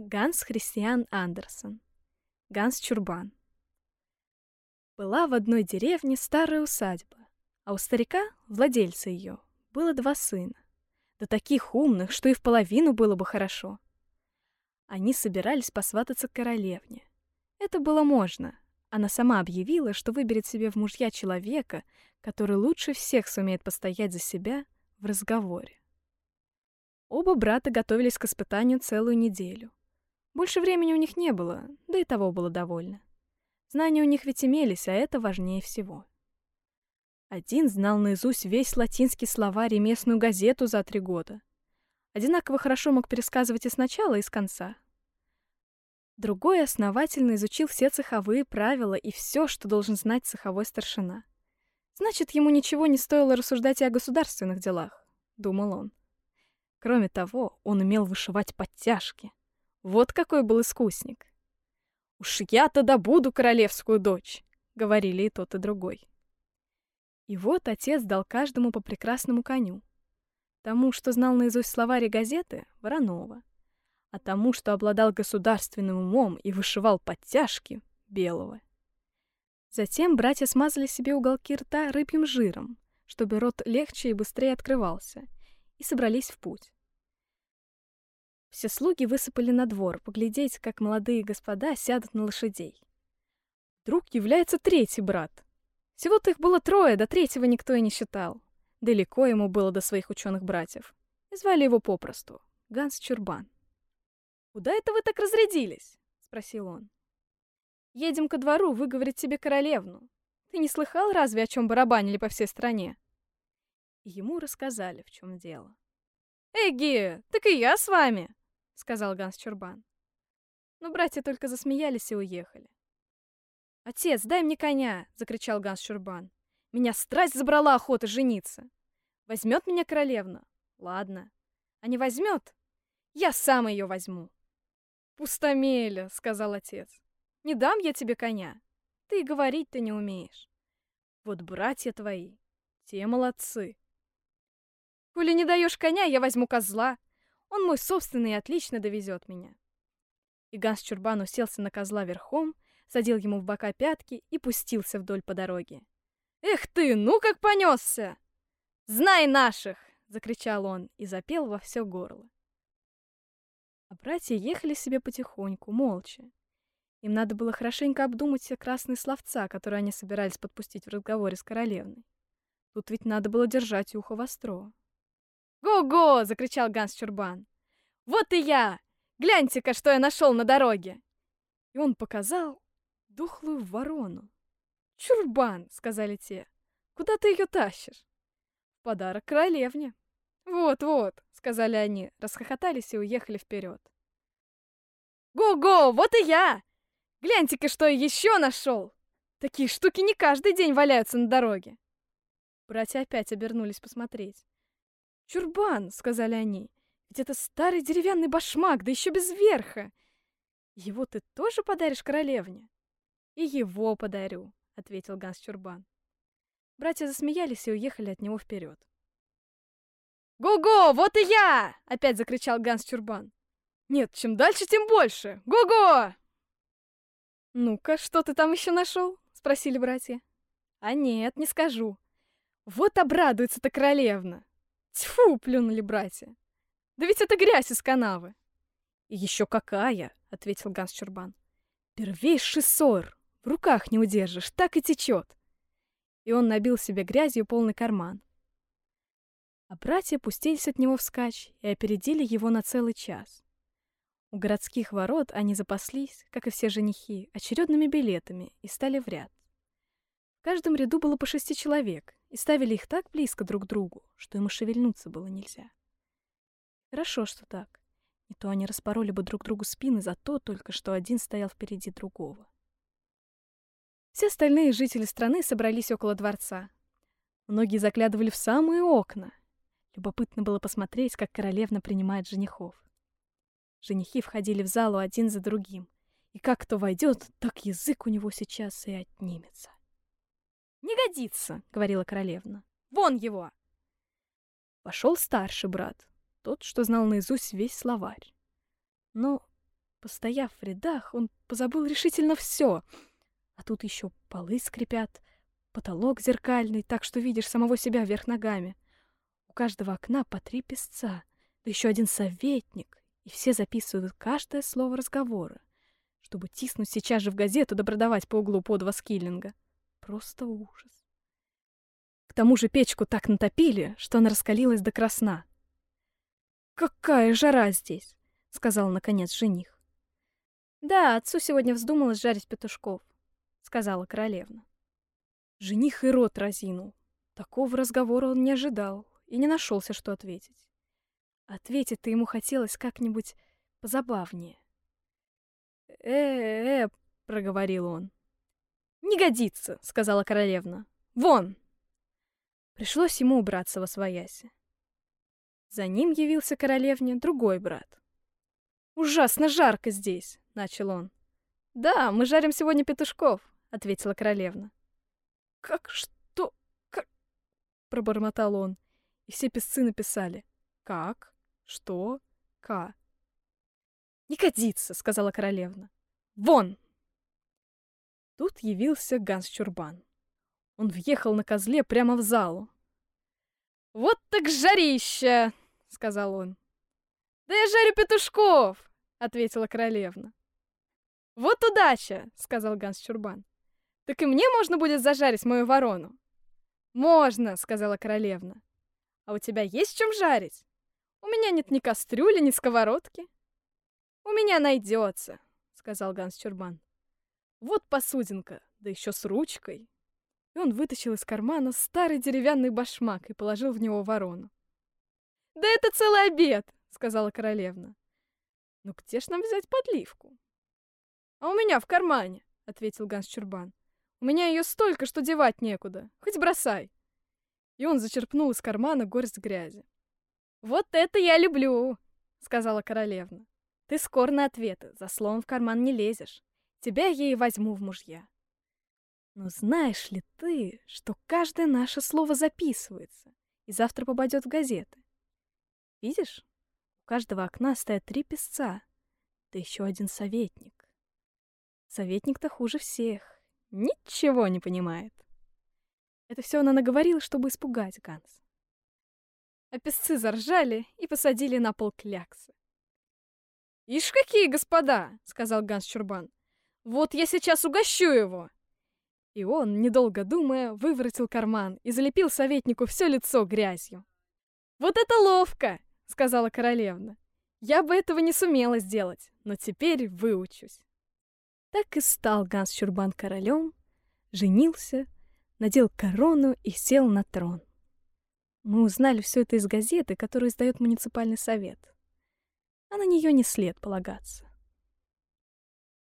Ганс Христиан Андерсон. Ганс Чурбан. Была в одной деревне старая усадьба, а у старика, владельца ее, было два сына. Да таких умных, что и в половину было бы хорошо. Они собирались посвататься к королевне. Это было можно. Она сама объявила, что выберет себе в мужья человека, который лучше всех сумеет постоять за себя в разговоре. Оба брата готовились к испытанию целую неделю. Больше времени у них не было, да и того было довольно. Знания у них ведь имелись, а это важнее всего. Один знал наизусть весь латинский словарь и местную газету за три года. Одинаково хорошо мог пересказывать и сначала, и с конца. Другой основательно изучил все цеховые правила и все, что должен знать цеховой старшина. Значит, ему ничего не стоило рассуждать и о государственных делах, думал он. Кроме того, он умел вышивать подтяжки. Вот какой был искусник. «Уж я-то добуду королевскую дочь», — говорили и тот, и другой. И вот отец дал каждому по прекрасному коню. Тому, что знал наизусть словари газеты, — Воронова. А тому, что обладал государственным умом и вышивал подтяжки, — Белого. Затем братья смазали себе уголки рта рыбьим жиром, чтобы рот легче и быстрее открывался, и собрались в путь. Все слуги высыпали на двор, поглядеть, как молодые господа сядут на лошадей. Вдруг является третий брат. Всего-то их было трое, до третьего никто и не считал. Далеко ему было до своих ученых братьев. И звали его попросту — Ганс Чурбан. «Куда это вы так разрядились?» — спросил он. «Едем ко двору выговорить тебе королевну. Ты не слыхал разве, о чем барабанили по всей стране?» И ему рассказали, в чем дело. «Эги, так и я с вами!» сказал Ганс Чурбан. Но братья только засмеялись и уехали. «Отец, дай мне коня!» — закричал Ганс Чурбан. «Меня страсть забрала охота жениться! Возьмет меня королевна? Ладно. А не возьмет? Я сам ее возьму!» «Пустомеля!» — сказал отец. «Не дам я тебе коня. Ты и говорить-то не умеешь. Вот братья твои, те молодцы!» «Коли не даешь коня, я возьму козла!» Он мой собственный и отлично довезет меня. И Ганс Чурбан уселся на козла верхом, садил ему в бока пятки и пустился вдоль по дороге. «Эх ты, ну как понесся! Знай наших!» — закричал он и запел во все горло. А братья ехали себе потихоньку, молча. Им надо было хорошенько обдумать все красные словца, которые они собирались подпустить в разговоре с королевной. Тут ведь надо было держать ухо востро. «Го-го!» — закричал Ганс Чурбан. «Вот и я! Гляньте-ка, что я нашел на дороге!» И он показал духлую ворону. «Чурбан!» — сказали те. «Куда ты ее тащишь?» «В подарок королевне». «Вот-вот!» — сказали они, расхохотались и уехали вперед. «Го-го! Вот и я! Гляньте-ка, что я еще нашел! Такие штуки не каждый день валяются на дороге!» Братья опять обернулись посмотреть. «Чурбан!» — сказали они. «Ведь это старый деревянный башмак, да еще без верха! Его ты тоже подаришь королевне?» «И его подарю», — ответил Ганс Чурбан. Братья засмеялись и уехали от него вперед. «Го-го! Вот и я!» — опять закричал Ганс Чурбан. «Нет, чем дальше, тем больше! Го-го!» «Ну-ка, что ты там еще нашел?» — спросили братья. «А нет, не скажу. Вот обрадуется-то королевна!» Тьфу, плюнули братья. Да ведь это грязь из канавы. И еще какая, ответил Ганс Чурбан. Первейший сор. В руках не удержишь, так и течет. И он набил себе грязью полный карман. А братья пустились от него вскачь и опередили его на целый час. У городских ворот они запаслись, как и все женихи, очередными билетами и стали в ряд. В каждом ряду было по шести человек, и ставили их так близко друг к другу, что ему шевельнуться было нельзя. Хорошо, что так. Не то они распороли бы друг другу спины за то только, что один стоял впереди другого. Все остальные жители страны собрались около дворца. Многие заглядывали в самые окна. Любопытно было посмотреть, как королевна принимает женихов. Женихи входили в залу один за другим, и как кто войдет, так язык у него сейчас и отнимется. «Не годится», — говорила королевна. «Вон его!» Пошел старший брат, тот, что знал наизусть весь словарь. Но Постояв в рядах, он позабыл решительно все. А тут еще полы скрипят, потолок зеркальный, так что видишь самого себя вверх ногами. У каждого окна по три песца, да еще один советник, и все записывают каждое слово разговора, чтобы тиснуть сейчас же в газету да продавать по углу по два скиллинга. Просто ужас. К тому же печку так натопили, что она раскалилась до красна. «Какая жара здесь!» — сказал наконец жених. «Да, отцу сегодня вздумалось жарить петушков», — сказала королевна. Жених и рот разинул. Такого разговора он не ожидал и не нашелся, что ответить. Ответить-то ему хотелось как-нибудь позабавнее. «Э-э-э», — проговорил он. «Не годится», — сказала королевна. «Вон!» Пришлось ему убраться во свояси. За ним явился королевне другой брат. «Ужасно жарко здесь», — начал он. «Да, мы жарим сегодня петушков», — ответила королевна. «Как что? Как?» — пробормотал он, и все песцы написали. «Как? Что? Ка?» «Не годится», — сказала королевна. «Вон!» Тут явился Ганс Чурбан. Он въехал на козле прямо в залу. «Вот так жарища!» — сказал он. «Да я жарю петушков!» — ответила королевна. «Вот удача!» — сказал Ганс Чурбан. «Так и мне можно будет зажарить мою ворону?» «Можно!» — сказала королевна. «А у тебя есть чем жарить? У меня нет ни кастрюли, ни сковородки». «У меня найдется!» — сказал Ганс Чурбан. «Вот посудинка, да еще с ручкой!» И он вытащил из кармана старый деревянный башмак и положил в него ворону. «Да это целый обед!» — сказала королевна. «Ну где ж нам взять подливку?» «А у меня в кармане!» — ответил Ганс Чурбан. «У меня ее столько, что девать некуда. Хоть бросай!» И он зачерпнул из кармана горсть грязи. «Вот это я люблю!» — сказала королевна. «Ты скор на ответы, за словом в карман не лезешь. Тебя я и возьму в мужья». Но знаешь ли ты, что каждое наше слово записывается и завтра попадет в газеты? Видишь, у каждого окна стоят три песца, да еще один советник. Советник-то хуже всех, ничего не понимает. Это все она наговорила, чтобы испугать Ганс. А песцы заржали и посадили на пол кляксы. «Ишь, какие господа!» — сказал Ганс Чурбан. «Вот я сейчас угощу его!» И он, недолго думая, выворотил карман и залепил советнику все лицо грязью. «Вот это ловко!» — сказала королевна. «Я бы этого не сумела сделать, но теперь выучусь». Так и стал Ганс Чурбан королем, женился, надел корону и сел на трон. Мы узнали все это из газеты, которую издает муниципальный совет. А на нее не след полагаться.